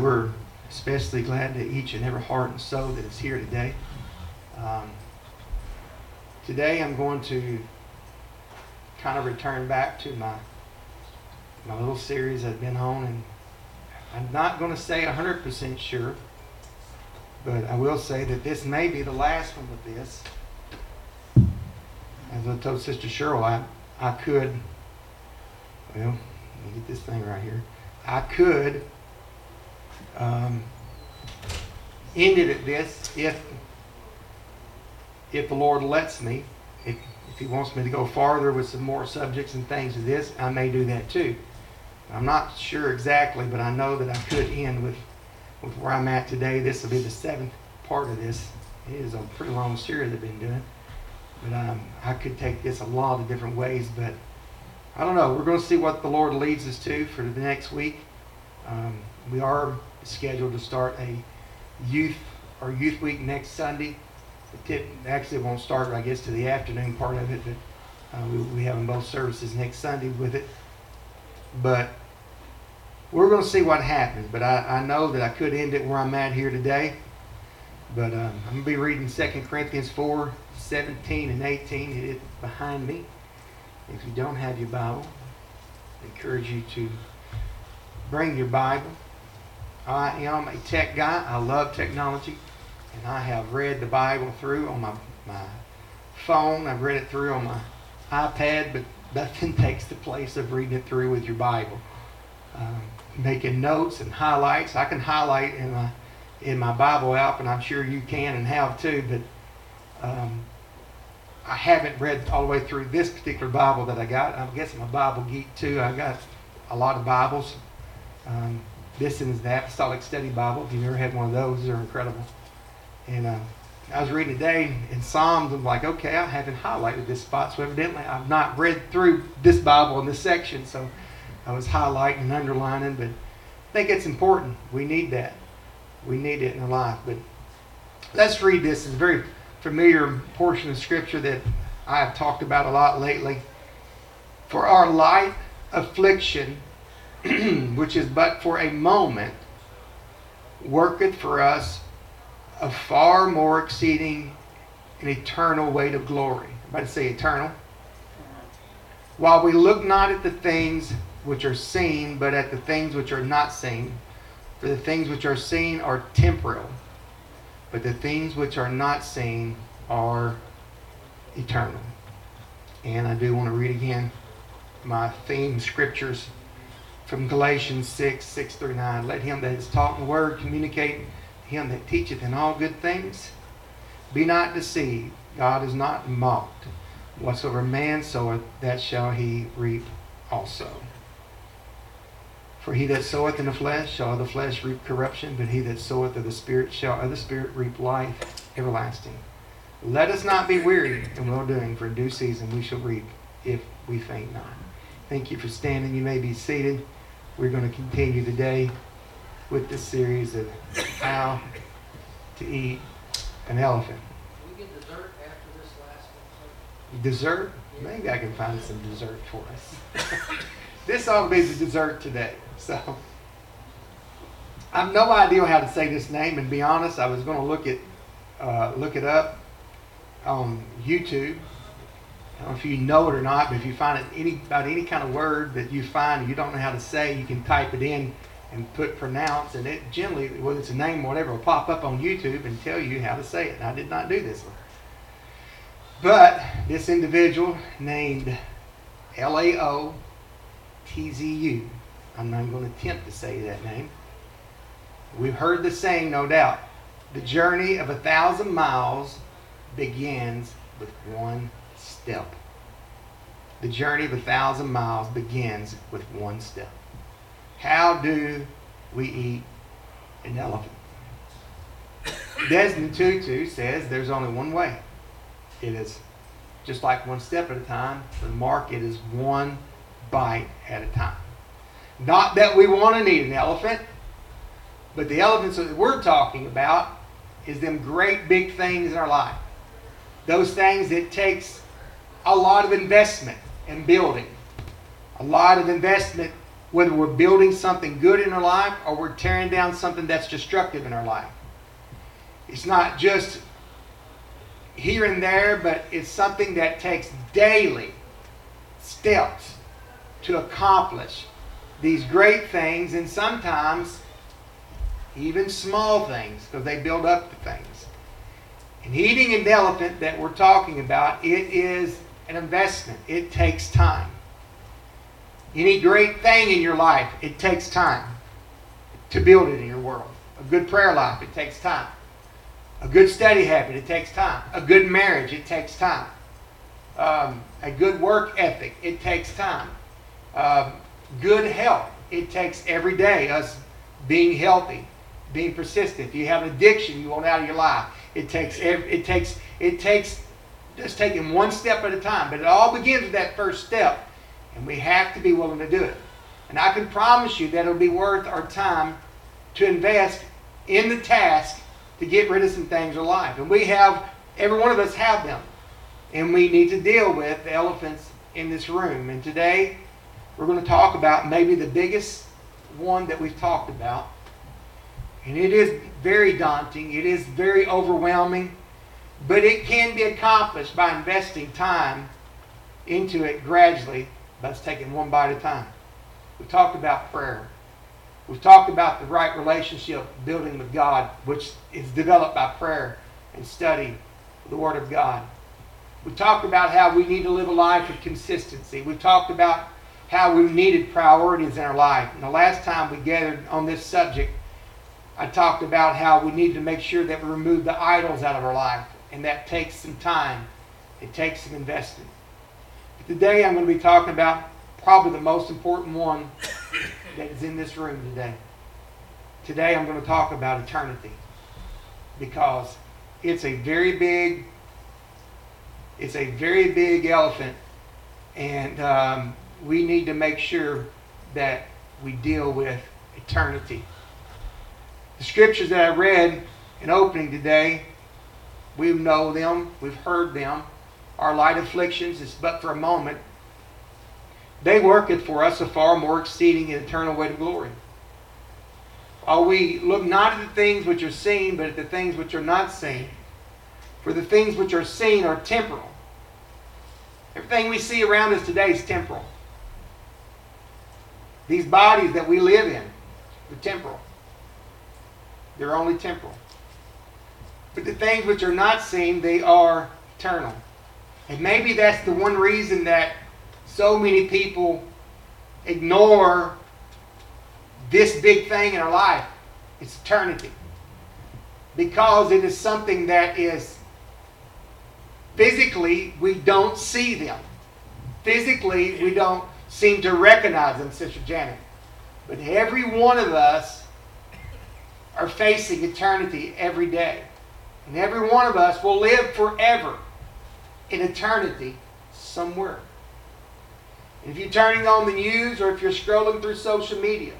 we're especially glad to each and every heart and soul that is here today. Um, today I'm going to kind of return back to my my little series I've been on, and I'm not going to say 100% sure, but I will say that this may be the last one of this. As I told Sister Cheryl, I, I could, well, let me get this thing right here. I could um, end it at this if if the Lord lets me. If, if He wants me to go farther with some more subjects and things of this, I may do that too. I'm not sure exactly, but I know that I could end with, with where I'm at today. This will be the seventh part of this. It is a pretty long series I've been doing. But um, I could take this a lot of different ways, but I don't know. We're going to see what the Lord leads us to for the next week. Um, we are scheduled to start a youth or youth week next Sunday. It actually won't start, I guess, to the afternoon part of it, but uh, we, we have both services next Sunday with it. But we're going to see what happens. But I, I know that I could end it where I'm at here today. But um, I'm going to be reading 2 Corinthians 4 17 and 18. It is behind me. If you don't have your Bible, I encourage you to bring your Bible. I am a tech guy. I love technology. And I have read the Bible through on my, my phone. I've read it through on my iPad, but nothing takes the place of reading it through with your Bible. Um, making notes and highlights. I can highlight in my in my Bible app, and I'm sure you can and have too. But um, I haven't read all the way through this particular Bible that I got. I guess I'm a Bible geek too. I got a lot of Bibles. Um, this is the Apostolic Study Bible. If you've never had one of those, they're incredible. And uh, I was reading today in Psalms. I'm like, okay, I haven't highlighted this spot, so evidently I've not read through this Bible in this section. So I was highlighting and underlining, but I think it's important. We need that. We need it in our life. But let's read this. It's a very familiar portion of Scripture that I have talked about a lot lately. For our light affliction, which is but for a moment, worketh for us a far more exceeding and eternal weight of glory. To say eternal. While we look not at the things which are seen, but at the things which are not seen. For the things which are seen are temporal, but the things which are not seen are eternal. And I do want to read again my theme scriptures from Galatians 6, 6 through 9. Let him that is taught in the word communicate him that teacheth in all good things. Be not deceived. God is not mocked. Whatsoever man soweth, that shall he reap also. For he that soweth in the flesh shall of the flesh reap corruption, but he that soweth of the Spirit shall of the Spirit reap life everlasting. Let us not be weary in well doing, for in due season we shall reap if we faint not. Thank you for standing. You may be seated. We're going to continue today with this series of how to eat an elephant. we get dessert after this last one? Dessert? Maybe I can find some dessert for us. this ought to be the dessert today. So I have no idea how to say this name, and be honest, I was going to look it uh, look it up on YouTube. I don't know if you know it or not, but if you find it any about any kind of word that you find you don't know how to say, you can type it in and put pronounce, and it generally, whether it's a name or whatever, will pop up on YouTube and tell you how to say it. And I did not do this one. But this individual named L A O T Z U, I'm not going to attempt to say that name. We've heard the saying, no doubt. The journey of a thousand miles begins with one step. The journey of a thousand miles begins with one step. How do we eat an elephant? Desmond Tutu says there's only one way. It is just like one step at a time. For Mark, it is one bite at a time. Not that we want to eat an elephant, but the elephants that we're talking about is them great big things in our life. Those things that takes a lot of investment in building, a lot of investment whether we're building something good in our life or we're tearing down something that's destructive in our life. It's not just here and there, but it's something that takes daily steps to accomplish these great things and sometimes even small things because they build up to things. And eating an elephant that we're talking about, it is an investment. It takes time. Any great thing in your life, it takes time to build it in your world. A good prayer life, it takes time. A good study habit, it takes time. A good marriage, it takes time. Um, a good work ethic, it takes time. Um, good health, it takes every day us being healthy, being persistent. If you have an addiction you want out of your life, it takes it takes it takes just taking one step at a time. But it all begins with that first step, and we have to be willing to do it. And I can promise you that it'll be worth our time to invest in the task to get rid of some things in life. And we have, every one of us have them. And we need to deal with the elephants in this room. And today, we're going to talk about maybe the biggest one that we've talked about. And it is very daunting, it is very overwhelming, but it can be accomplished by investing time into it gradually, by taking one bite at a time. We've talked about prayer. We've talked about the right relationship building with God, which is developed by prayer and study the Word of God. We've talked about how we need to live a life of consistency. We've talked about how we needed priorities in our life. And the last time we gathered on this subject, I talked about how we need to make sure that we remove the idols out of our life. And that takes some time. It takes some investing. But today I'm going to be talking about probably the most important one that is in this room today. Today I'm going to talk about eternity because it's a very big it's a very big elephant and um, we need to make sure that we deal with eternity. The scriptures that I read in opening today, we know them, we've heard them. Our light afflictions is but for a moment. They worketh for us a far more exceeding and eternal weight of glory. While we look not at the things which are seen, but at the things which are not seen. For the things which are seen are temporal. Everything we see around us today is temporal. These bodies that we live in are temporal. They're only temporal. But the things which are not seen, they are eternal. And maybe that's the one reason that so many people ignore this big thing in our life. It's eternity. Because it is something that is physically, we don't see them. Physically, we don't seem to recognize them, Sister Janet. But every one of us are facing eternity every day. And every one of us will live forever in eternity somewhere. And if you're turning on the news or if you're scrolling through social media,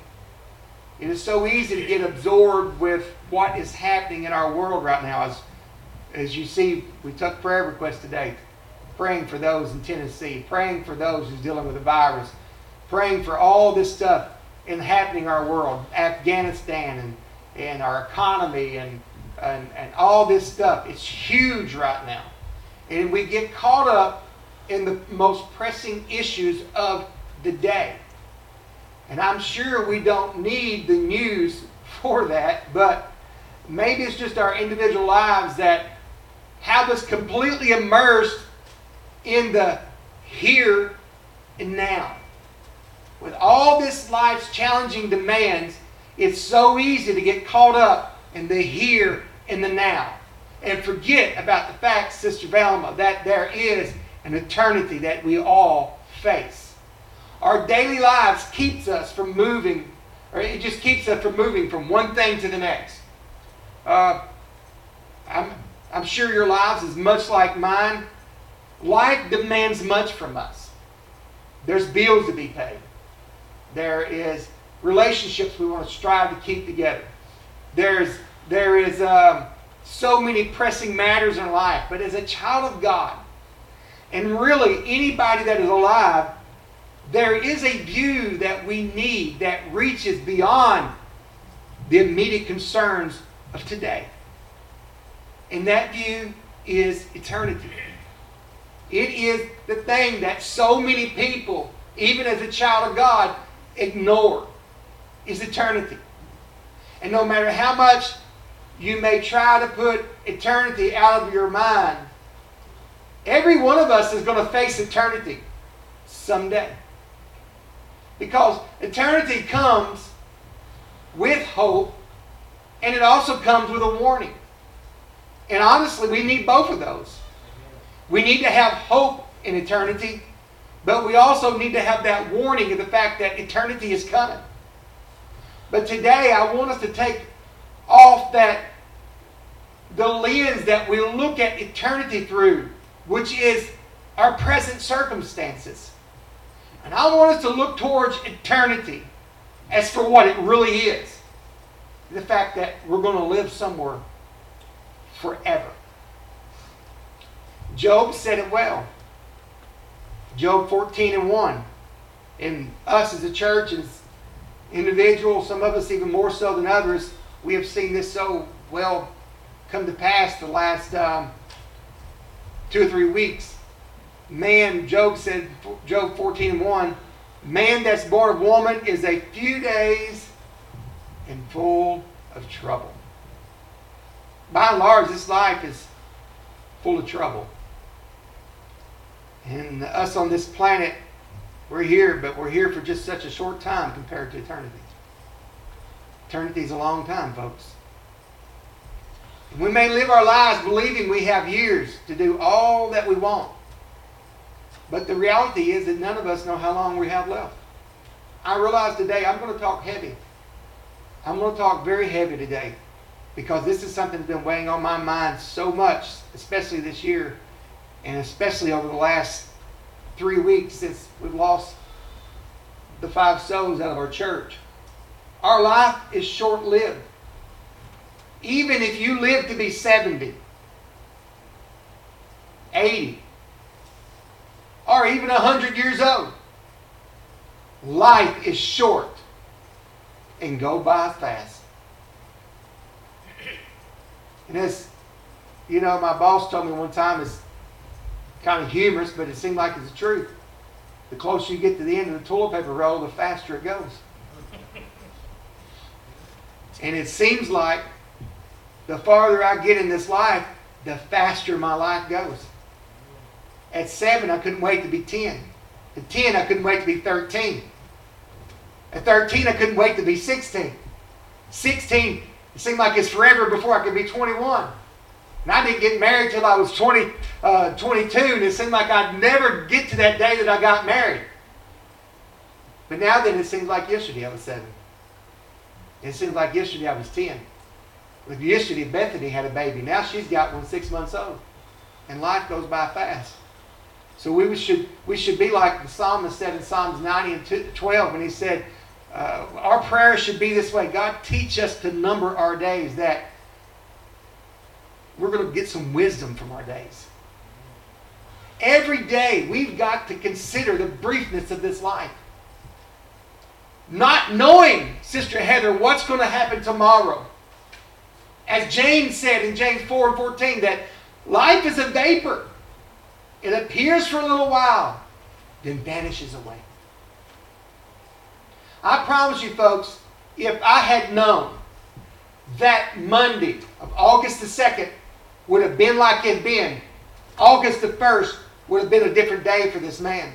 it is so easy to get absorbed with what is happening in our world right now. As, as you see, we took prayer requests today, praying for those in Tennessee, praying for those who's dealing with the virus, praying for all this stuff in happening in our world, Afghanistan and, and our economy and, and, and all this stuff. It's huge right now. And we get caught up in the most pressing issues of the day. And I'm sure we don't need the news for that, but maybe it's just our individual lives that have us completely immersed in the here and now. With all this life's challenging demands, it's so easy to get caught up in the here and the now and forget about the fact, Sister Velma, that there is an eternity that we all face. Our daily lives keeps us from moving, or it just keeps us from moving from one thing to the next. Uh, I'm, I'm sure your lives is much like mine. Life demands much from us. There's bills to be paid. There is relationships we want to strive to keep together. There's there is um, so many pressing matters in life. But as a child of God, and really anybody that is alive, there is a view that we need that reaches beyond the immediate concerns of today. And that view is eternity. It is the thing that so many people, even as a child of God, ignore is eternity. And no matter how much you may try to put eternity out of your mind, every one of us is going to face eternity someday. Because eternity comes with hope and it also comes with a warning. And honestly, we need both of those. We need to have hope in eternity, but we also need to have that warning of the fact that eternity is coming. But today, I want us to take off that the lens that we look at eternity through, which is our present circumstances. And I want us to look towards eternity as for what it really is the fact that we're going to live somewhere forever. Job said it well. Job 14 and 1. And us as a church, as individuals, some of us even more so than others, we have seen this so well come to pass the last um, two or three weeks. Man, Job said, Job 14 and 1, man that's born of woman is a few days and full of trouble. By and large, this life is full of trouble. And us on this planet, we're here, but we're here for just such a short time compared to eternity. Eternity is a long time, folks. We may live our lives believing we have years to do all that we want. But the reality is that none of us know how long we have left. I realize today I'm going to talk heavy. I'm going to talk very heavy today because this is something that's been weighing on my mind so much, especially this year and especially over the last three weeks since we've lost the five souls out of our church. Our life is short lived. Even if you live to be 70, 80, or even 100 years old, life is short and go by fast. And as you know, my boss told me one time it's kind of humorous, but it seemed like it's the truth. The closer you get to the end of the toilet paper roll, the faster it goes. And it seems like the farther I get in this life, the faster my life goes. At seven, I couldn't wait to be 10. At 10, I couldn't wait to be 13. At 13, I couldn't wait to be 16. 16, it seemed like it's forever before I could be 21. And I didn't get married till I was 20, uh, 22, and it seemed like I'd never get to that day that I got married. But now then, it seems like yesterday I was seven. It seems like yesterday I was 10. Like yesterday, Bethany had a baby. Now she's got one six months old. And life goes by fast. So we should, we should be like the psalmist said in Psalms 90 and 12 when he said, uh, our prayer should be this way God, teach us to number our days, that we're going to get some wisdom from our days. Every day, we've got to consider the briefness of this life. Not knowing, Sister Heather, what's going to happen tomorrow. As James said in James 4 and 14, that life is a vapor. It appears for a little while, then vanishes away. I promise you, folks, if I had known that Monday of August the 2nd would have been like it had been, August the 1st would have been a different day for this man.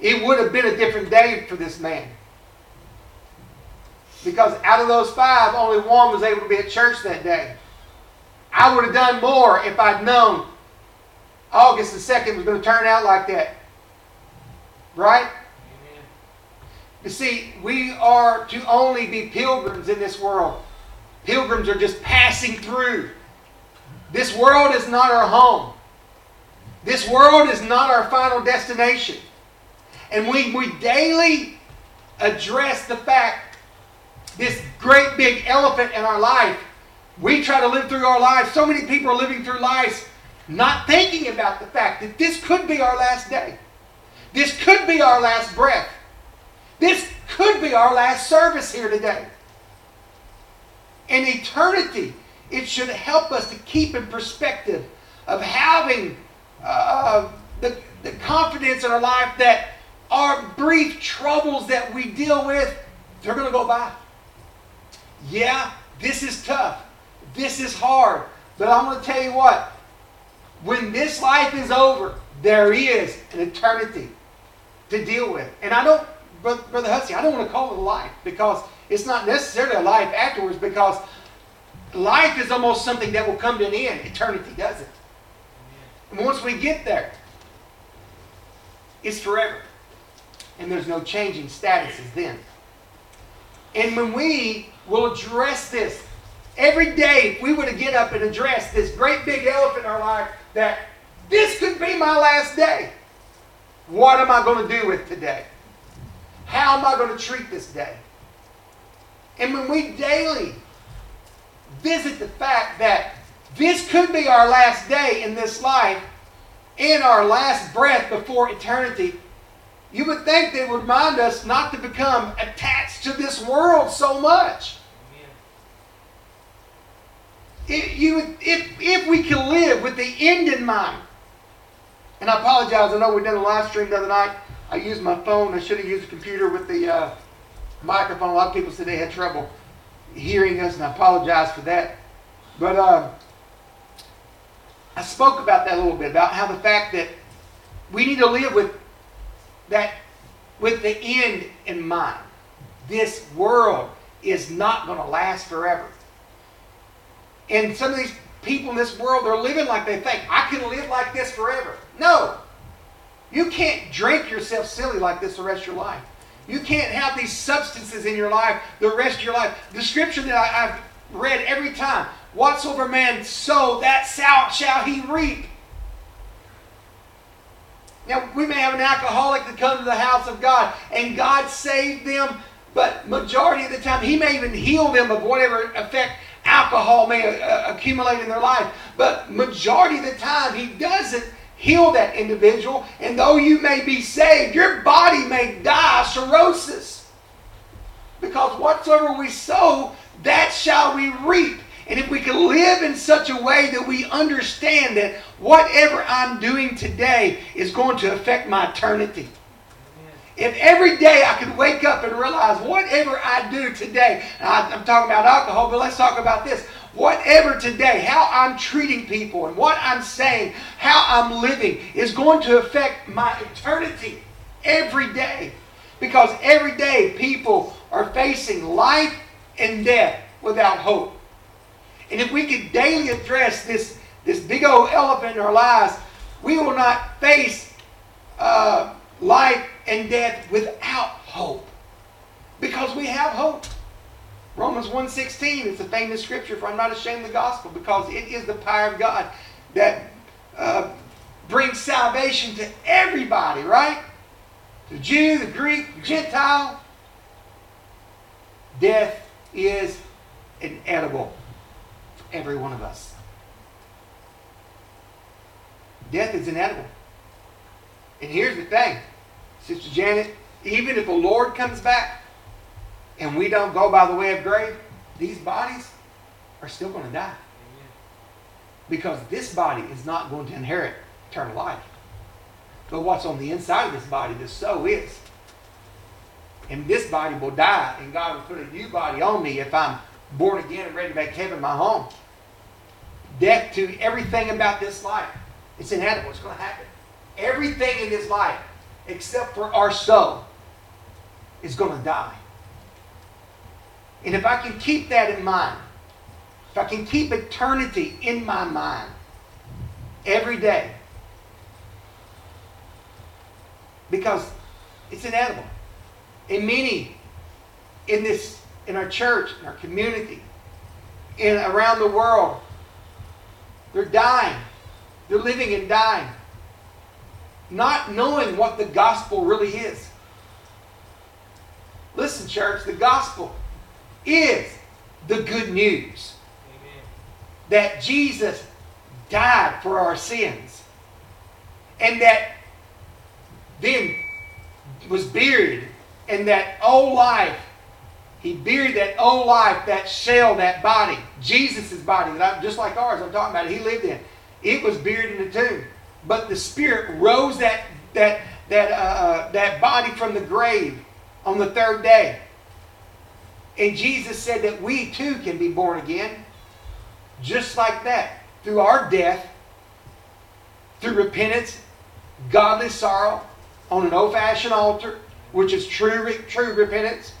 Amen. It would have been a different day for this man. Because out of those five, only one was able to be at church that day. I would have done more if I'd known August the 2nd was going to turn out like that. Right? You see, we are to only be pilgrims in this world. Pilgrims are just passing through. This world is not our home. This world is not our final destination. And we, we daily address the fact, this great big elephant in our life, we try to live through our lives. So many people are living through lives not thinking about the fact that this could be our last day. This could be our last breath. This could be our last service here today. In eternity, it should help us to keep in perspective of having uh, the, the confidence in our life that our brief troubles that we deal with, they're going to go by. Yeah, this is tough. This is hard. But I'm going to tell you what, when this life is over, there is an eternity to deal with. And I don't, Brother Hussey, I don't want to call it a life because it's not necessarily a life afterwards because life is almost something that will come to an end. Eternity doesn't. And once we get there, it's forever. And there's no changing statuses then. And when we will address this every day, if we were to get up and address this great big elephant in our life that this could be my last day, what am I going to do with today? How am I going to treat this day? And when we daily visit the fact that this could be our last day in this life and our last breath before eternity, you would think they would remind us not to become attached to this world so much. If, you, if, if we can live with the end in mind, and I apologize, I know we did a live stream the other night. I used my phone. I should have used a computer with the uh, microphone. A lot of people said they had trouble hearing us, and I apologize for that. But uh, I spoke about that a little bit about how the fact that we need to live with that with the end in mind. This world is not going to last forever. And some of these people in this world, they're living like they think, I can live like this forever. No. You can't drink yourself silly like this the rest of your life. You can't have these substances in your life the rest of your life. The scripture that I, have read every time whatsoever man sow, that shall he reap. Now, we may have an alcoholic that comes to the house of God and God saved them, but majority of the time, He may even heal them of whatever effect alcohol may uh, accumulate in their life. But majority of the time, He doesn't heal that individual. And though you may be saved, your body may die cirrhosis. Because whatsoever we sow, that shall we reap. And if we can live in such a way that we understand that whatever I'm doing today is going to affect my eternity. If every day I could wake up and realize whatever I do today, I'm talking about alcohol, but let's talk about this whatever today, how I'm treating people and what I'm saying, how I'm living is going to affect my eternity every day. Because every day people are facing life and death without hope. And if we could daily address this, this big old elephant in our lives, we will not face uh, life and death without hope. Because we have hope. Romans 1.16 is a famous scripture for I'm not ashamed of the gospel because it is the power of God that uh, brings salvation to everybody, right? The Jew, the Greek, the Gentile. Death is inedible every one of us. Death is inevitable. And here's the thing, Sister Janet, even if the Lord comes back, and we don't go by the way of grave, these bodies are still going to die. Because this body is not going to inherit eternal life. But what's on the inside of this body, the soul is. And this body will die, and God will put a new body on me if I'm born again and ready to make heaven my home. Death to everything about this life. It's inevitable. It's going to happen. Everything in this life, except for our soul, is going to die. And if I can keep that in mind, if I can keep eternity in my mind every day, because it's inevitable. And many in this, in our church, in our community, and around the world, they're dying. They're living and dying. Not knowing what the gospel really is. Listen, church, the gospel is the good news Amen. that Jesus died for our sins and that then was buried in that old life. He buried that old life, that shell, that body, Jesus' body, that I, just like ours, I'm talking about, he lived in. It was buried in the tomb. But the Spirit rose that, that, that, uh, uh, that body from the grave on the third day. And Jesus said that we too can be born again, just like that, through our death, through repentance, godly sorrow, on an old-fashioned altar, which is true, true repentance.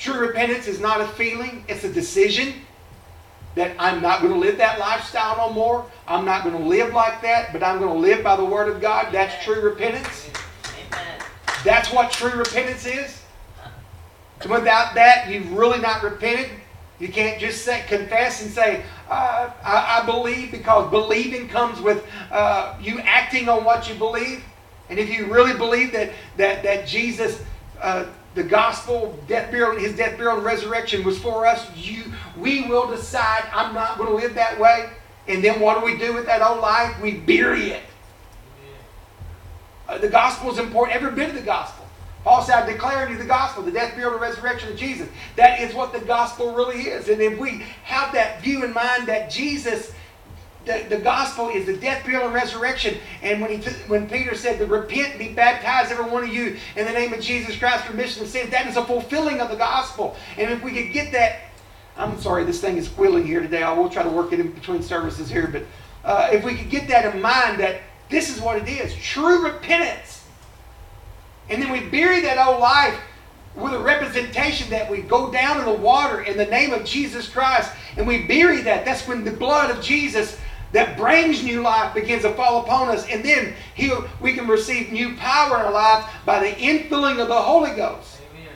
True repentance is not a feeling, it's a decision that I'm not going to live that lifestyle no more. I'm not going to live like that, but I'm going to live by the Word of God. That's true repentance. Amen. That's what true repentance is. And without that, you've really not repented. You can't just say, confess and say, uh, I, I, believe, because believing comes with uh, you acting on what you believe. And if you really believe that, that, that Jesus, uh, the gospel, death, burial, his death, burial, and resurrection was for us, you, we will decide, I'm not going to live that way. And then what do we do with that old life? We bury it. Uh, the gospel is important, every bit of the gospel. Paul said, I declare you the gospel, the death, burial, and resurrection of Jesus. That is what the gospel really is. And if we have that view in mind that Jesus the, the gospel is the death, burial, and resurrection. And when, he t- when Peter said to repent and be baptized, every one of you, in the name of Jesus Christ for remission of sins, that is a fulfilling of the gospel. And if we could get that, I'm sorry, this thing is squealing here today. I will try to work it in between services here. But uh, if we could get that in mind, that this is what it is true repentance. And then we bury that old life with a representation that we go down in the water in the name of Jesus Christ and we bury that. That's when the blood of Jesus that brings new life begins to fall upon us. And then he, we can receive new power in our lives by the infilling of the Holy Ghost. Amen.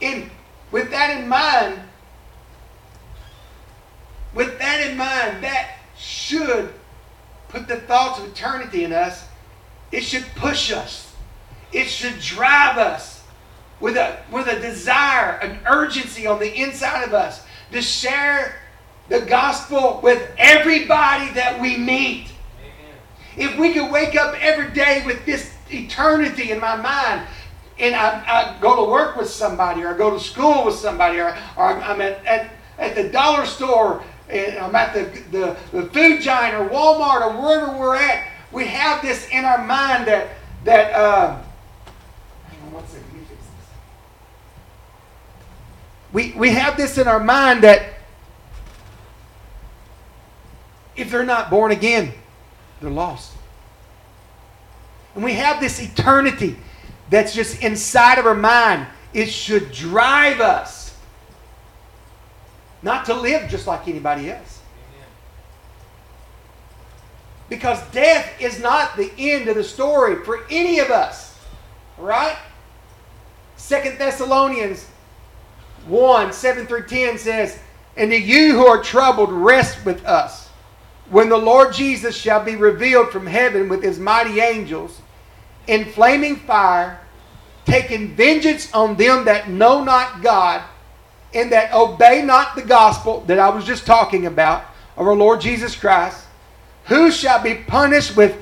And with that in mind, with that in mind, that should put the thoughts of eternity in us. It should push us. It should drive us with a, with a desire, an urgency on the inside of us to share the gospel with everybody that we meet. Amen. If we could wake up every day with this eternity in my mind, and I, I, go to work with somebody, or I go to school with somebody, or, or I'm at, at, at the dollar store, and I'm at the, the, the food giant, or Walmart, or wherever we're at, we have this in our mind that, that uh, we, we have this in our mind that if they're not born again, they're lost. And we have this eternity that's just inside of our mind. It should drive us not to live just like anybody else. Because death is not the end of the story for any of us. Right? Second Thessalonians 1 7 through 10 says, And to you who are troubled, rest with us when the Lord Jesus shall be revealed from heaven with his mighty angels in flaming fire, taking vengeance on them that know not God and that obey not the gospel that I was just talking about of our Lord Jesus Christ, who shall be punished with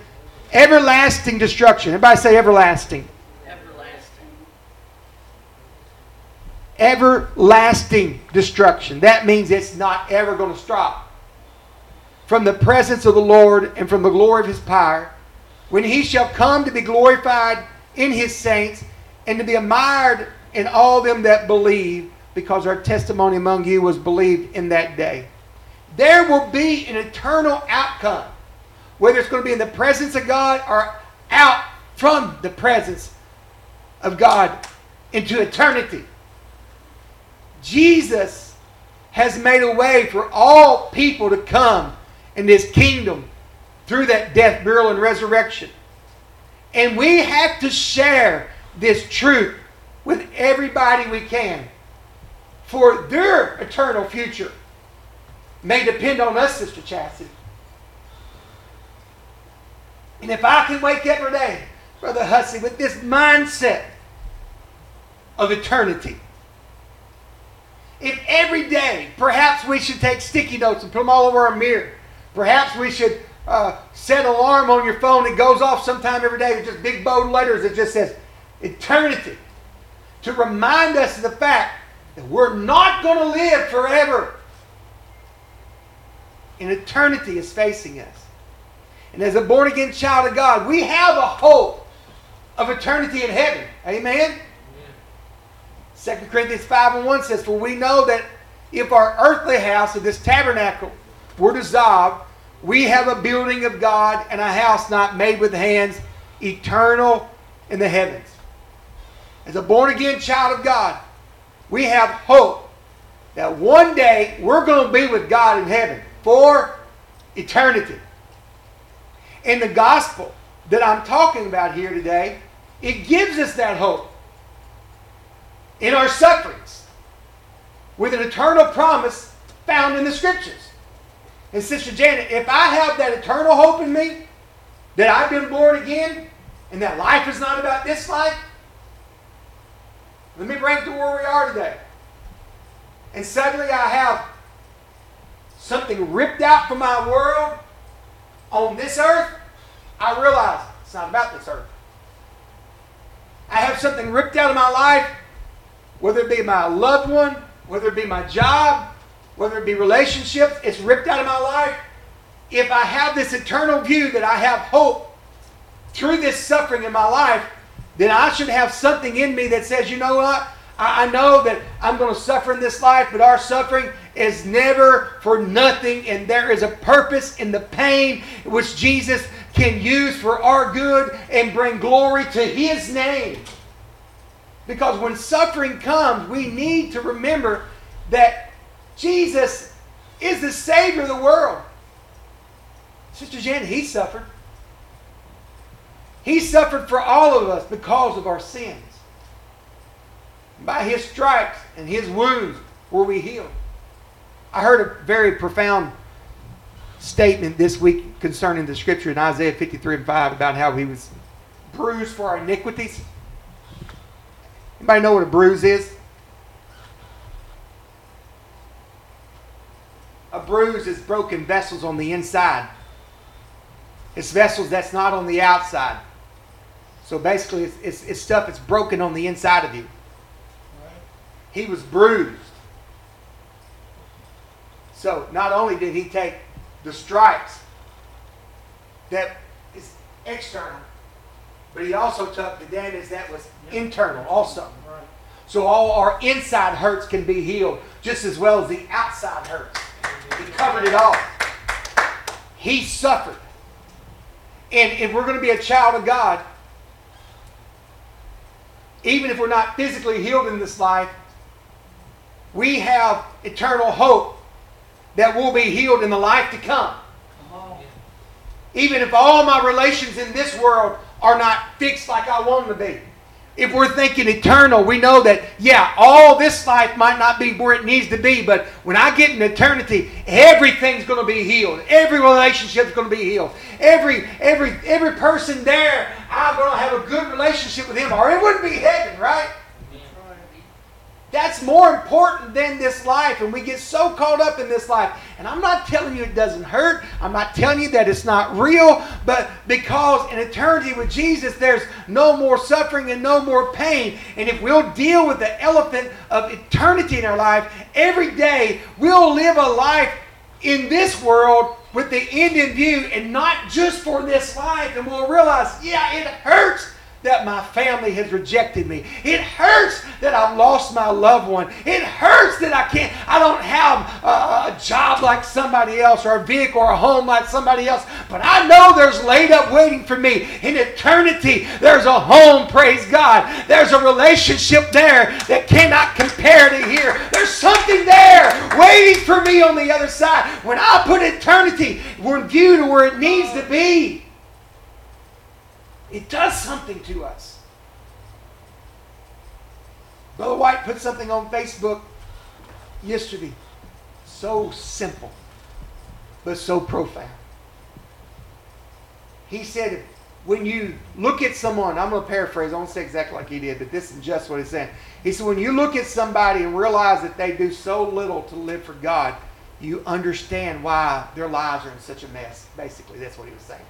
everlasting destruction. Everybody say everlasting. Everlasting. Everlasting destruction. That means it's not ever going to stop from the presence of the Lord and from the glory of his power, when he shall come to be glorified in his saints and to be admired in all them that believe, because our testimony among you was believed in that day. There will be an eternal outcome, whether it's going to be in the presence of God or out from the presence of God into eternity. Jesus has made a way for all people to come in this kingdom through that death, burial, and resurrection. And we have to share this truth with everybody we can. For their eternal future may depend on us, Sister Chastity. And if I can wake up every day, Brother Hussey, with this mindset of eternity, if every day perhaps we should take sticky notes and put them all over our mirror Perhaps we should uh, set an alarm on your phone. It goes off sometime every day with just big bold letters. It just says eternity to remind us of the fact that we're not going to live forever. And eternity is facing us. And as a born again child of God, we have a hope of eternity in heaven. Amen? 2 Corinthians 5 and 1 says, For we know that if our earthly house of this tabernacle were dissolved, we have a building of God and a house not made with hands, eternal in the heavens. As a born again child of God, we have hope that one day we're going to be with God in heaven for eternity. In the gospel that I'm talking about here today, it gives us that hope in our sufferings with an eternal promise found in the scriptures. And Sister Janet, if I have that eternal hope in me, that I've been born again, and that life is not about this life, let me bring it to where we are today. And suddenly I have something ripped out from my world on this earth. I realize it's not about this earth. I have something ripped out of my life, whether it be my loved one, whether it be my job, whether it be relationships, it's ripped out of my life. If I have this eternal view that I have hope through this suffering in my life, then I should have something in me that says, you know what? I, I know that I'm going to suffer in this life, but our suffering is never for nothing, and there is a purpose in the pain which Jesus can use for our good and bring glory to His name. Because when suffering comes, we need to remember that Jesus is the Savior of the world. Sister Janet, He suffered. He suffered for all of us because of our sins. By His stripes and His wounds were we healed. I heard a very profound statement this week concerning the scripture in Isaiah 53 and 5 about how He was bruised for our iniquities. Anybody know what a bruise is? A bruise is broken vessels on the inside. It's vessels that's not on the outside. So basically, it's, it's, it's stuff that's broken on the inside of you. He was bruised. So not only did he take the stripes that is external, but he also took the damage that was internal also. So all our inside hurts can be healed just as well as the outside hurts. He covered it all. He suffered. And if we're going to be a child of God, even if we're not physically healed in this life, we have eternal hope that we'll be healed in the life to. Come. Even if all my relations in this world are not fixed like I want them to be. If we're thinking eternal, we know that, yeah, all this life might not be where it needs to be, but when I get in eternity, everything's going to be healed. Every relationship's going to be healed. Every, every, every person there, I'm going to have a good relationship with him, or it wouldn't be heaven, right? That's more important than this life. And we get so caught up in this life. And I'm not telling you it doesn't hurt. I'm not telling you that it's not real. But because in eternity with Jesus, there's no more suffering and no more pain. And if we'll deal with the elephant of eternity in our life, every day we'll live a life in this world with the end in view and not just for this life. And we'll realize, yeah, it hurts that my family has rejected me. It hurts that I've lost my loved one. It hurts that I can't, I don't have a, a, job like somebody else or a vehicle or a home like somebody else. But I know there's laid up waiting for me. In eternity, there's a home, praise God. There's a relationship there that cannot compare to here. There's something there waiting for me on the other side. When I put eternity, we're viewed where it needs to be. It does something to us. Brother White put something on Facebook yesterday. So simple, but so profound. He said, when you look at someone, I'm going to paraphrase, I won't say exactly like he did, but this is just what he's saying. He said, when you look at somebody and realize that they do so little to live for God, you understand why their lives are in such a mess. Basically, that's what he was saying.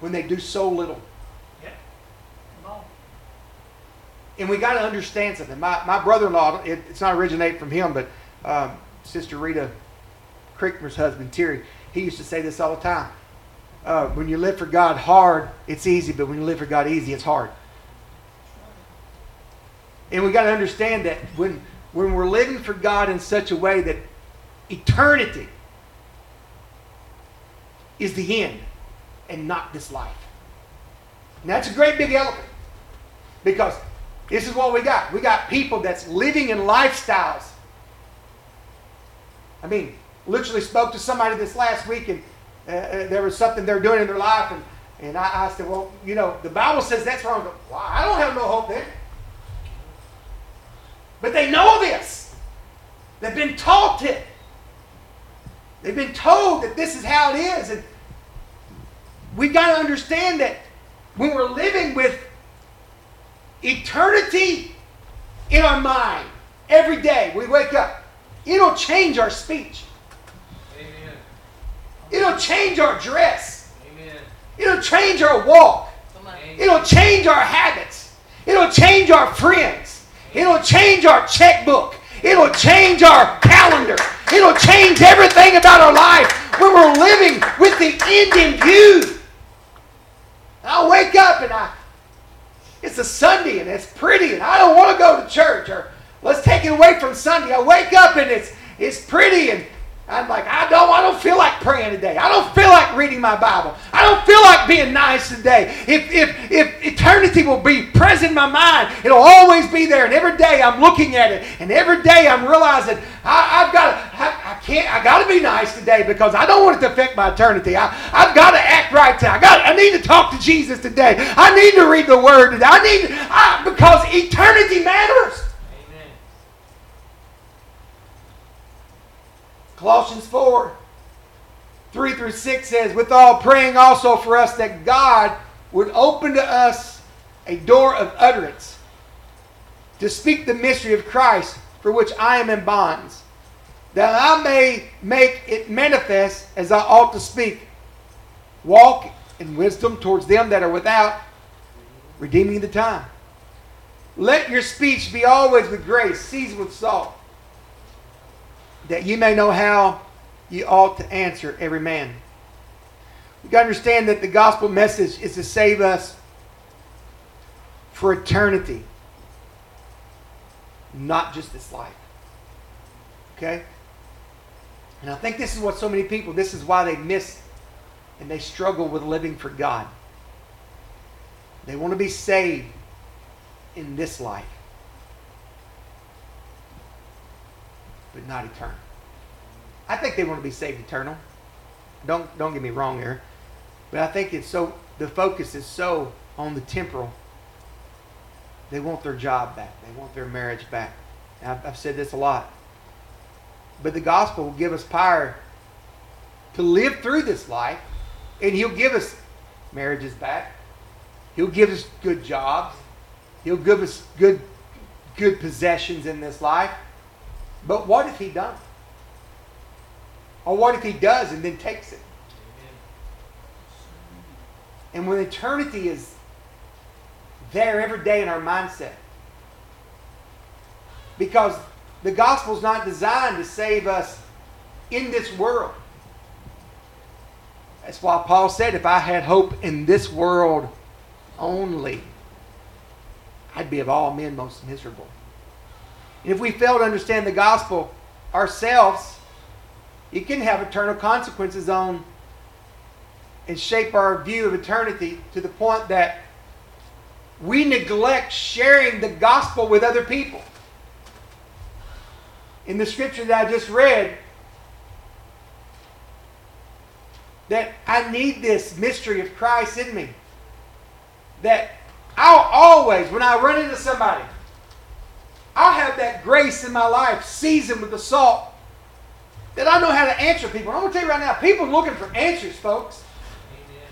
When they do so little. Come on. And we got to understand something. My, my brother-in-law, it, it's not originate from him, but um, Sister Rita Crickmer's husband, Terry, he used to say this all the time. Uh, when you live for God hard, it's easy, but when you live for God easy, it's hard. And we got to understand that when, when we're living for God in such a way that eternity is the end and not this life. And that's a great big elephant. Because this is what we got. We got people that's living in lifestyles. I mean, literally spoke to somebody this last week and uh, uh, there was something they're doing in their life and, and I, I said, well, you know, the Bible says that's wrong. But, well, I don't have no hope there. But they know this. They've been taught it. They've been told that this is how it is. And we've got to understand that when we're living with eternity in our mind every day we wake up, it'll change our speech. Amen. It'll change our dress. Amen. It'll change our walk. Come on. It'll change our habits. It'll change our friends. It'll change our checkbook. It'll change our calendar. It'll change everything about our life when we're living with the end in view. I wake up and I, it's a Sunday and it's pretty and I don't want to go to church or let's take it away from Sunday. I wake up and it's it's pretty and I'm like, I don't, I don't feel like praying today. I don't feel like reading my Bible. I don't feel like being nice today. If, if, if eternity will be present in my mind, it'll always be there. And every day I'm looking at it. And every day I'm realizing I, I've got to, I, I can't, I got to be nice today because I don't want it to affect my eternity. I, I've got to right today. I got, I need to talk to Jesus today. I need to read the Word today. I need, I, because eternity matters. Amen. Colossians 4 3 through 6 says, With all praying also for us that God would open to us a door of utterance to speak the mystery of Christ, for which I am in bonds, that I may make it manifest as I ought to speak. Walk in wisdom towards them that are without, redeeming the time. Let your speech be always with grace, seasoned with salt that you may know how you ought to answer every man. We got to understand that the gospel message is to save us for eternity, not just this life. Okay? And I think this is what so many people, this is why they miss and they struggle with living for God. They want to be saved in this life. but not eternal. I think they want to be saved eternal. Don't don't get me wrong here, but I think it's so the focus is so on the temporal. They want their job back. They want their marriage back. I've, I've said this a lot, but the gospel will give us power to live through this life, and He'll give us marriages back. He'll give us good jobs. He'll give us good good possessions in this life. But what if he doesn't? Or what if he does and then takes it? And when eternity is there every day in our mindset, because the gospel is not designed to save us in this world. That's why Paul said, if I had hope in this world only, I'd be of all men most miserable. And if we fail to understand the gospel ourselves, it can have eternal consequences on and shape our view of eternity to the point that we neglect sharing the gospel with other people. In the scripture that I just read, that I need this mystery of Christ in me. That I'll always, when I run into somebody, I'll have that grace in my life seasoned with the salt that I know how to answer people. I'm going to tell you right now, people are looking for answers, folks. Amen.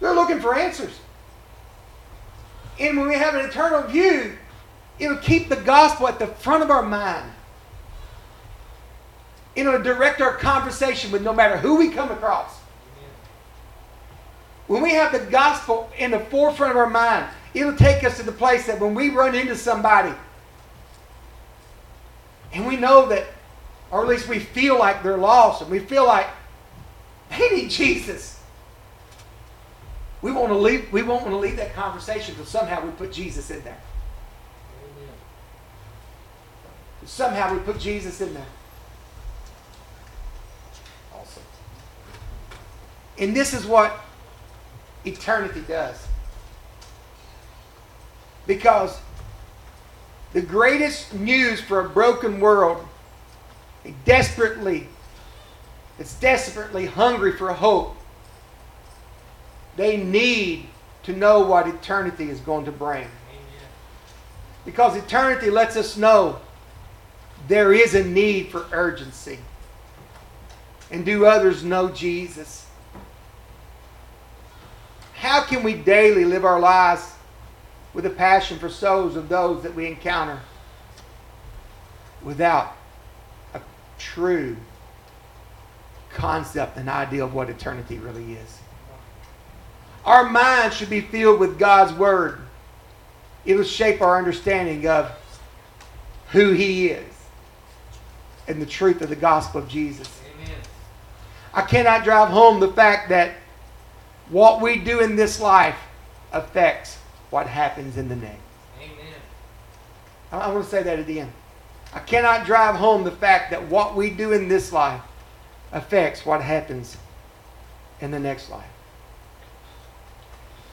They're looking for answers. And when we have an eternal view, it'll keep the gospel at the front of our mind. It'll direct our conversation with no matter who we come across. When we have the gospel in the forefront of our mind, it'll take us to the place that when we run into somebody and we know that, or at least we feel like they're lost and we feel like they need Jesus. We want to leave, we won't want to leave that conversation because somehow we put Jesus in there. Somehow we put Jesus in there. And this is what eternity does. Because the greatest news for a broken world, a desperately, it's desperately hungry for hope. They need to know what eternity is going to bring. Because eternity lets us know there is a need for urgency. And do others know Jesus? How can we daily live our lives with a passion for souls of those that we encounter without a true concept and idea of what eternity really is? Our minds should be filled with God's Word. It'll shape our understanding of who He is and the truth of the gospel of Jesus. Amen. I cannot drive home the fact that what we do in this life affects what happens in the next. Amen. I, want to say that again. I cannot drive home the fact that what we do in this life affects what happens in the next life.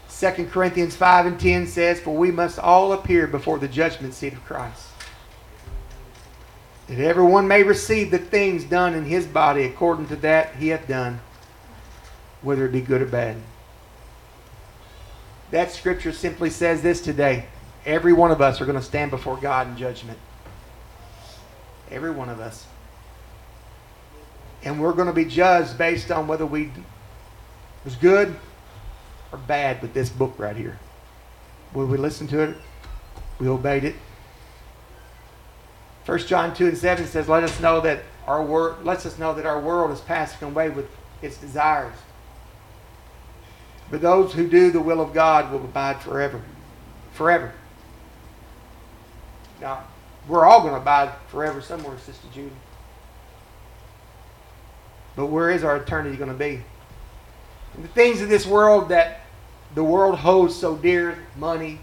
2 Corinthians 5 and 10 says, For we must all appear before the judgment seat of Christ, that everyone may receive the things done in his body according to that he hath done, whether it be good or bad. That scripture simply says this today. Every one of us are going to stand before God in judgment. Every one of us. And we're going to be judged based on whether we was good or bad with this book right here. Would we listen to it? We obeyed it. 1 John 2 and 7 says, Let us know that our wor- lets us know that our world is passing away with its desires. But those who do the will of God will abide forever. Forever. Now, we're all going to abide forever somewhere, Sister Judy. But where is our eternity going to be? And the things of this world that the world holds so dear money,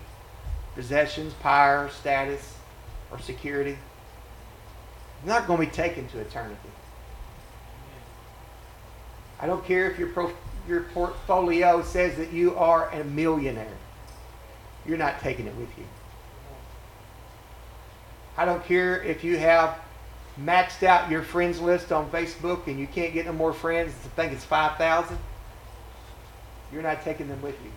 possessions, power, status, or security not going to be taken to eternity. I don't care if you're pro, your portfolio says that you are a millionaire. You're not taking it with you. I don't care if you have maxed out your friends list on Facebook and you can't get no more friends. I think it's 5,000. You're not taking them with you.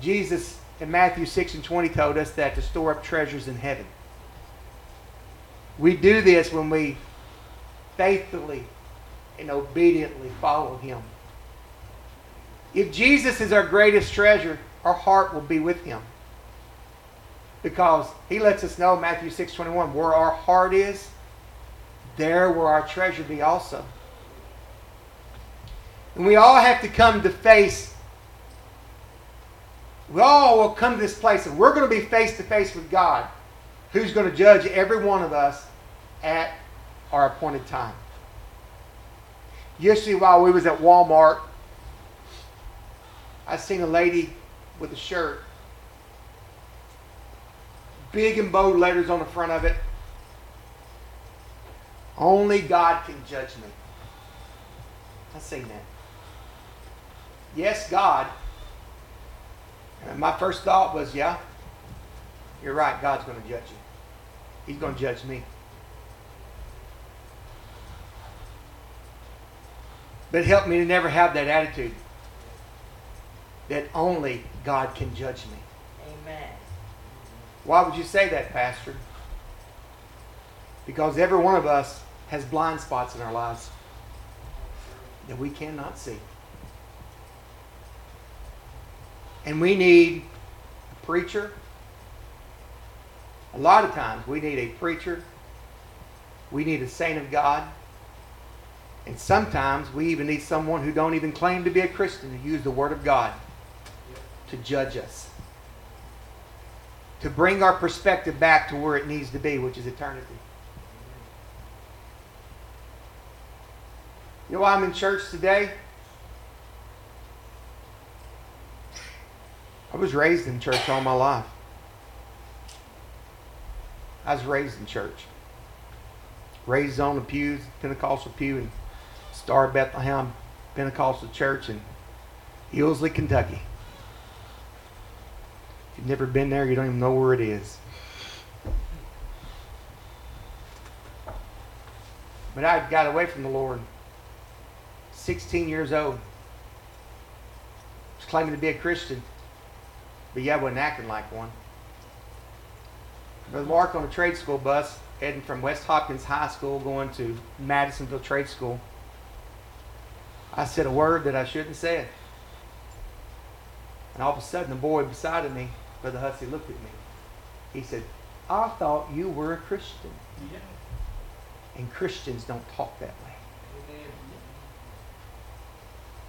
Jesus in Matthew 6 and 20 told us that to store up treasures in heaven. We do this when we faithfully and obediently follow him. If Jesus is our greatest treasure, our heart will be with him. Because he lets us know, Matthew 6 21, where our heart is, there will our treasure be also. And we all have to come to face, we all will come to this place, and we're going to be face to face with God, who's going to judge every one of us at our appointed time. Yesterday, while we was at Walmart, I seen a lady with a shirt, big and bold letters on the front of it. Only God can judge me. I seen that. Yes, God. And my first thought was, yeah, you're right. God's going to judge you. He's going to judge me. But help me to never have that attitude that only God can judge me. Amen. Why would you say that, Pastor? Because every one of us has blind spots in our lives that we cannot see. And we need a preacher. A lot of times we need a preacher We need a saint of God. And sometimes we even need someone who don't even claim to be a Christian to use the Word of God to judge us. To bring our perspective back to where it needs to be, which is eternity. You know why I'm in church today? I was raised in church all my life. I was raised in church. Raised on the pews, Pentecostal pew in Star Bethlehem Pentecostal Church in Ilsley, Kentucky. If you've never been there, you don't even know where it is. But I got away from the Lord. 16 years old. Was claiming to be a Christian. But yeah, I wasn't acting like one. Brother Mark on a trade school bus heading from West Hopkins High School going to Madisonville Trade School. I said a word that I shouldn't have said. And all of a sudden, the boy beside of me, Brother Hussey, looked at me. He said, I thought you were a Christian. Yeah. And Christians don't talk that way. Amen.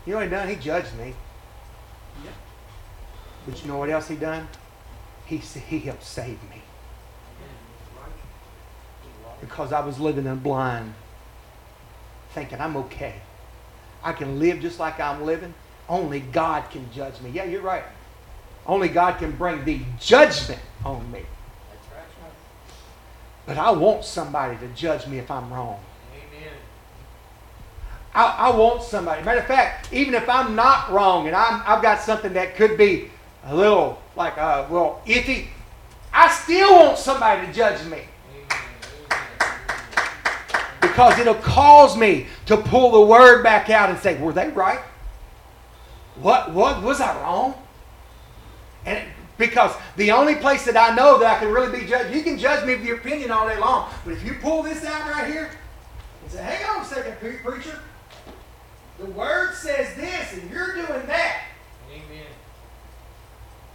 You know what he done? He judged me. Yeah. But you know what else he done? He, he helped save me. because I was living in blind, thinking I'm okay. I can live just like I'm living. Only God can judge me. Yeah, you're right. Only God can bring the judgment on me. But I want somebody to judge me if I'm wrong. Amen. I, I want somebody. Matter of fact, even if I'm not wrong and I'm, I've got something that could be a little like, uh, well, iffy, I still want somebody to judge me. Because it'll cause me to pull the word back out and say, were they right? What, what was I wrong? And it- because the only place that I know that I can really be judged, you can judge me with your opinion all day long, but if you pull this out right here and say, hang on a second, pre- preacher, the word says this and you're doing that, Amen.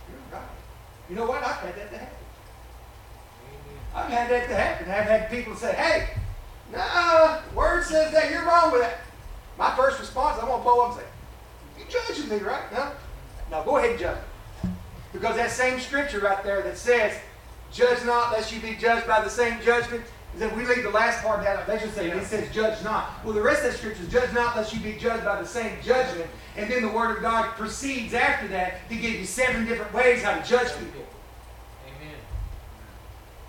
you're right. You know what? I've had that to happen. Amen. I've had that to happen. I've had people say, hey, nah, the word says that you're wrong with that. My first response, I'm going to pull up and say, you judging me, right? No. No, go ahead and judge me. Because that same scripture right there that says, judge not lest you be judged by the same judgment, is that we leave the last part that, they should say, it says judge not. Well, the rest of that scripture is judge not lest you be judged by the same judgment. And then the word of God proceeds after that to give you seven different ways how to judge people.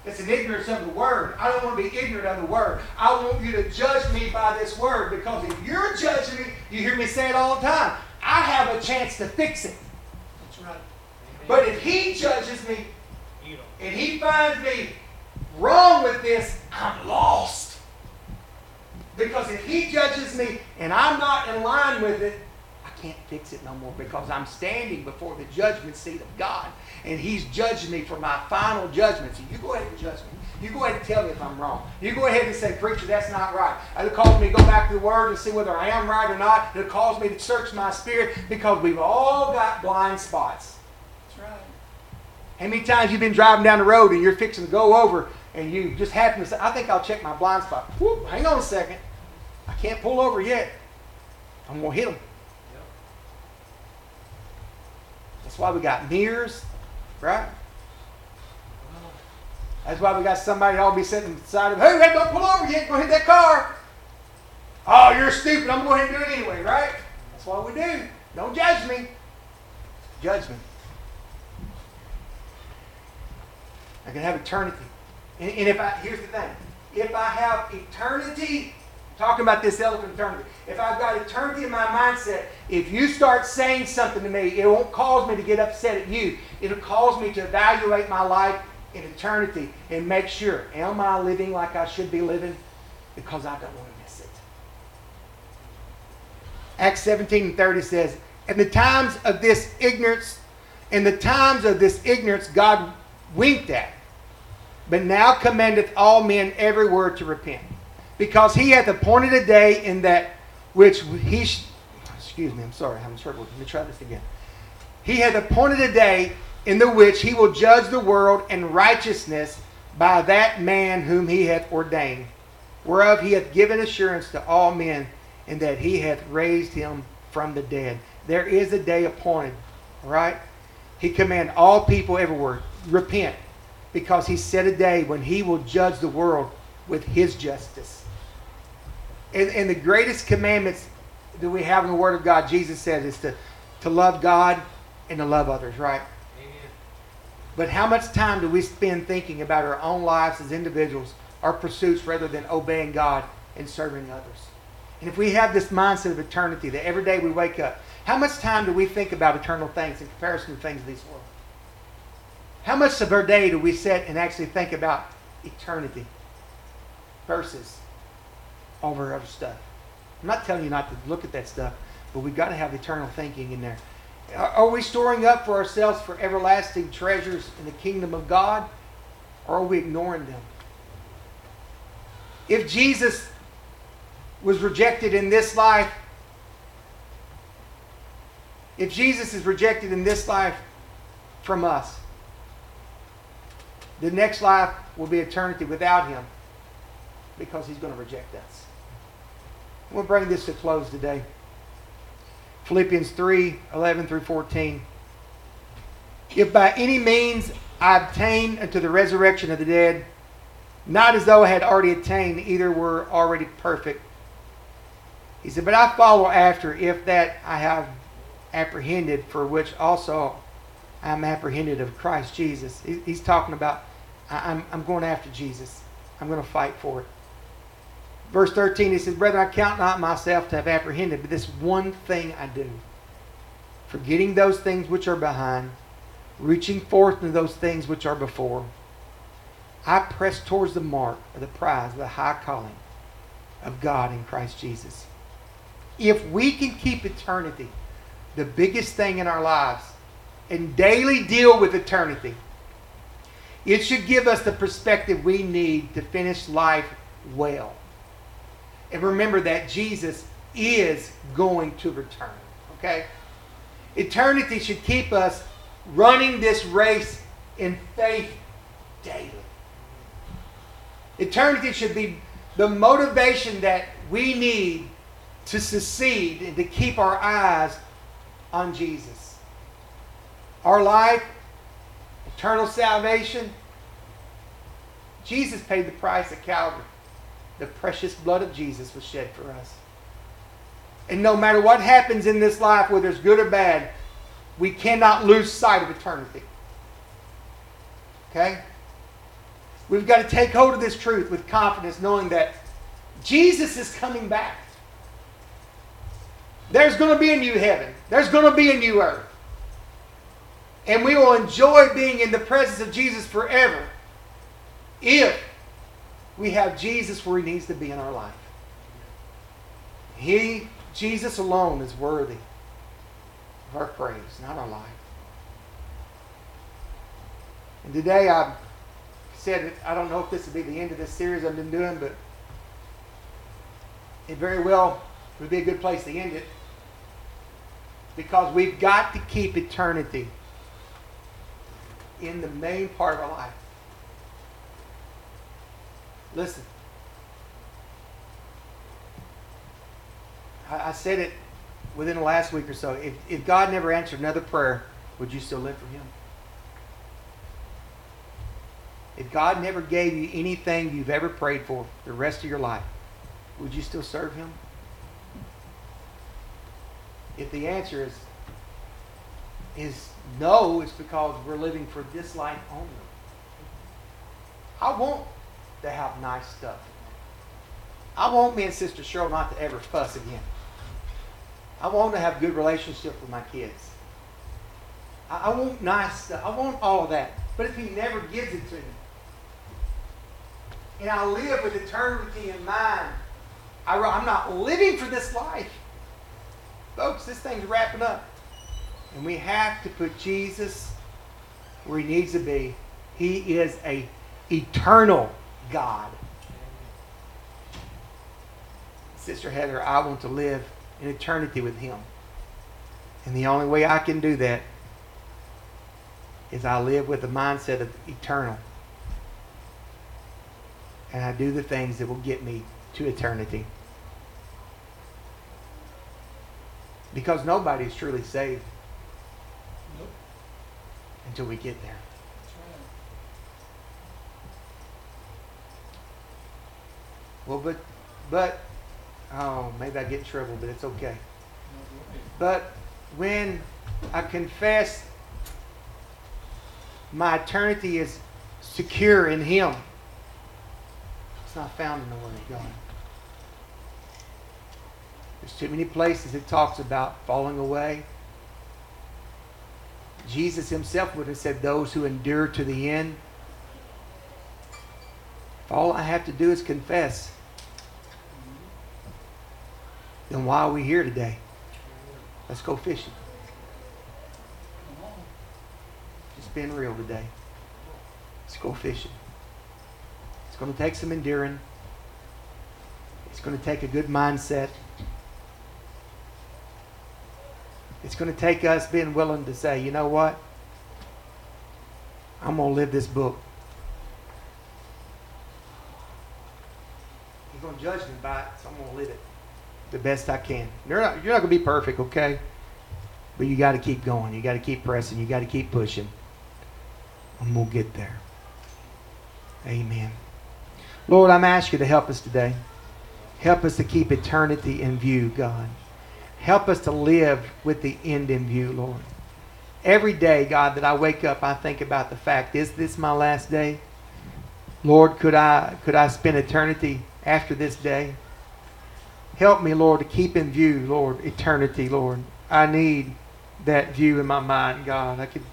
It's an ignorance of the word. I don't want to be ignorant of the word. I want you to judge me by this word because if you're judging me, you hear me say it all the time. I have a chance to fix it. That's right. But if he judges me and he finds me wrong with this, I'm lost. Because if he judges me and I'm not in line with it, I can't fix it no more because I'm standing before the judgment seat of God and he's judging me for my final judgment. So you go ahead and judge me. You go ahead and tell me if I'm wrong. You go ahead and say, Preacher, that's not right. It'll cause me to go back to the Word and see whether I am right or not. It'll cause me to search my spirit because we've all got blind spots. That's right. How many times you've been driving down the road and you're fixing to go over and you just happen to say, I think I'll check my blind spot. Whoop, hang on a second. I can't pull over yet. I'm going to hit them. Yep. That's why we got mirrors, right? That's why we got somebody ought be sitting beside of, hey, hey, don't pull over yet. Go hit that car. Oh, you're stupid. I'm going to do it anyway, right? That's what we do. Don't judge me. Judgment. I can have eternity. And, and if I, here's the thing. If I have eternity, talking about this elephant eternity, if I've got eternity in my mindset, if you start saying something to me, it won't cause me to get upset at you. It'll cause me to evaluate my life in eternity and make sure, am I living like I should be living? Because I don't want to miss it. Acts 17 and 30 says, In the times of this ignorance, in the times of this ignorance, God winked at, but now commandeth all men everywhere to repent. Because he hath appointed a day in that which he, sh- excuse me, I'm sorry, I'm trouble. Let me try this again. He hath appointed a day in the which he will judge the world in righteousness by that man whom he hath ordained. whereof he hath given assurance to all men, and that he hath raised him from the dead. There is a day appointed, right He command all people everywhere, repent, because he set a day when he will judge the world with his justice. And, and the greatest commandments that we have in the Word of God, Jesus said, is to, to love God and to love others, right? Amen. But how much time do we spend thinking about our own lives as individuals, our pursuits, rather than obeying God and serving others? And if we have this mindset of eternity, that every day we wake up, how much time do we think about eternal things in comparison to things of this world? How much of our day do we sit and actually think about eternity versus over other stuff? I'm not telling you not to look at that stuff, but we've got to have eternal thinking in there. Are we storing up for ourselves for everlasting treasures in the kingdom of God, or are we ignoring them? If Jesus was rejected in this life, if Jesus is rejected in this life from us, the next life will be eternity without him because he's going to reject us. We'll bring this to close today. Philippians 3 11 through 14. If by any means I obtain unto the resurrection of the dead, not as though I had already attained, either were already perfect. He said, But I follow after, if that I have apprehended, for which also I am apprehended of Christ Jesus. He's talking about, I'm, I'm going after Jesus. I'm going to fight for it. Verse 13, he says, Brethren, I count not myself to have apprehended, but this one thing I do. Forgetting those things which are behind, reaching forth to those things which are before, I press towards the mark of the prize of the high calling of God in Christ Jesus. If we can keep eternity the biggest thing in our lives and daily deal with eternity, it should give us the perspective we need to finish life well. And remember that Jesus is going to return. Okay? Eternity should keep us running this race in faith daily. Eternity should be the motivation that we need to succeed and to keep our eyes on Jesus. Our life, eternal salvation, Jesus paid the price at Calvary. The precious blood of Jesus was shed for us. And no matter what happens in this life, whether it's good or bad, we cannot lose sight of eternity. Okay? We've got to take hold of this truth with confidence, knowing that Jesus is coming back. There's going to be a new heaven, there's going to be a new earth. And we will enjoy being in the presence of Jesus forever if we have Jesus where he needs to be in our life. He, Jesus alone, is worthy of our praise, not our life. And today I said, I don't know if this would be the end of this series I've been doing, but it very well would be a good place to end it. Because we've got to keep eternity in the main part of our life. Listen. I, I said it within the last week or so. If, if God never answered another prayer, would you still live for Him? If God never gave you anything you've ever prayed for the rest of your life, would you still serve Him? If the answer is is no, it's because we're living for this life only. I want to have nice stuff. I want me and Sister Cheryl not to ever fuss again. I want to have good relationship with my kids. I, I want nice stuff. I want all that. But if He never gives it to me, and I live with eternity in mind, I, I'm not living for this life. Folks, this thing's wrapping up. And we have to put Jesus where he needs to be. He is a eternal God. Sister Heather, I want to live in eternity with him. And the only way I can do that is I live with the mindset of eternal. And I do the things that will get me to eternity. Because nobody is truly saved Nope, until we get there. that's right. Well, but, but, oh, maybe I get in trouble, but it's okay. No, go ahead. But when I confess my eternity is secure in Him, it's not found in the Word of God. There's too many places it talks about falling away. Jesus Himself would have said, Those who endure to the end. If all I have to do is confess, then why are we here today? Let's go fishing. Just being real today. Let's go fishing. It's going to take some enduring. It's going to take a good mindset. It's going to take us being willing to say, you know what? I'm going to live this book. You're going to judge me by it, so I'm going to live it the best I can. You're not, you're not going to be perfect, okay? But you got to keep going. You got to keep pressing. You got to keep pushing. And we'll get there. Amen. Lord, I'm asking you to help us today. Help us to keep eternity in view, God. Help us to live with the end in view, Lord. Every day, God, that I wake up, I think about the fact, is this my last day? Lord, could I could I spend eternity after this day? Help me, Lord, to keep in view, Lord, eternity, Lord. I need that view in my mind, God. I could,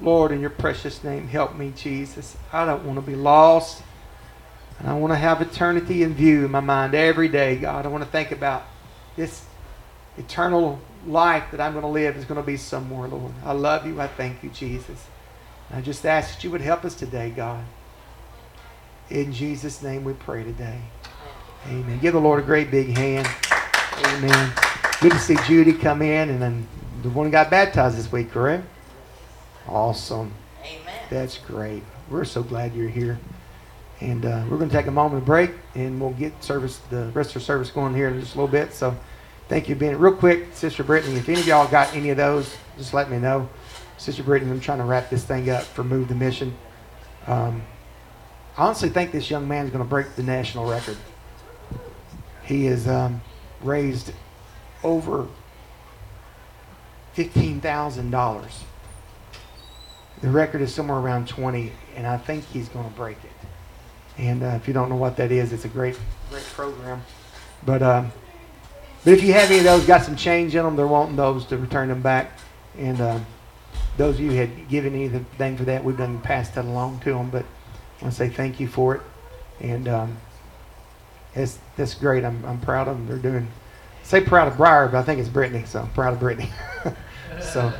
Lord, in your precious name, help me, Jesus. I don't want to be lost. And I want to have eternity in view in my mind every day, God. I want to think about this eternal life that I'm going to live is going to be somewhere, Lord. I love you. I thank you, Jesus. I just ask that you would help us today, God. In Jesus' name we pray today. Amen. Give the Lord a great big hand. Amen. Good to see Judy come in, and then the one who got baptized this week, correct? Awesome. Amen. That's great. We're so glad you're here. And uh, we're going to take a moment of break, and we'll get service, the rest of the service going here in just a little bit. So thank you Ben. real quick, Sister Brittany. If any of y'all got any of those, just let me know. Sister Brittany, I'm trying to wrap this thing up for Move the Mission. Um, I honestly think this young man's going to break the national record. He has um, raised over $15,000. The record is somewhere around 20, and I think he's going to break it. And uh, if you don't know what that is, it's a great, great program. But um, but if you have any of those, got some change in them, they're wanting those to return them back. And um, those of you who had given anything for that, we've done passed that along to them. But I want to say thank you for it. And um, it's that's great. I'm I'm proud of them. They're doing. Say proud of Briar, but I think it's Brittany. So I'm proud of Brittany. so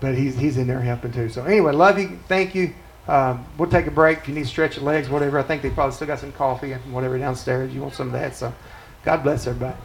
but he's he's in there helping too. So anyway, love you. Thank you. Um, we'll take a break if you need to stretch your legs, whatever. I think they probably still got some coffee and whatever downstairs. You want some of that. So God bless everybody.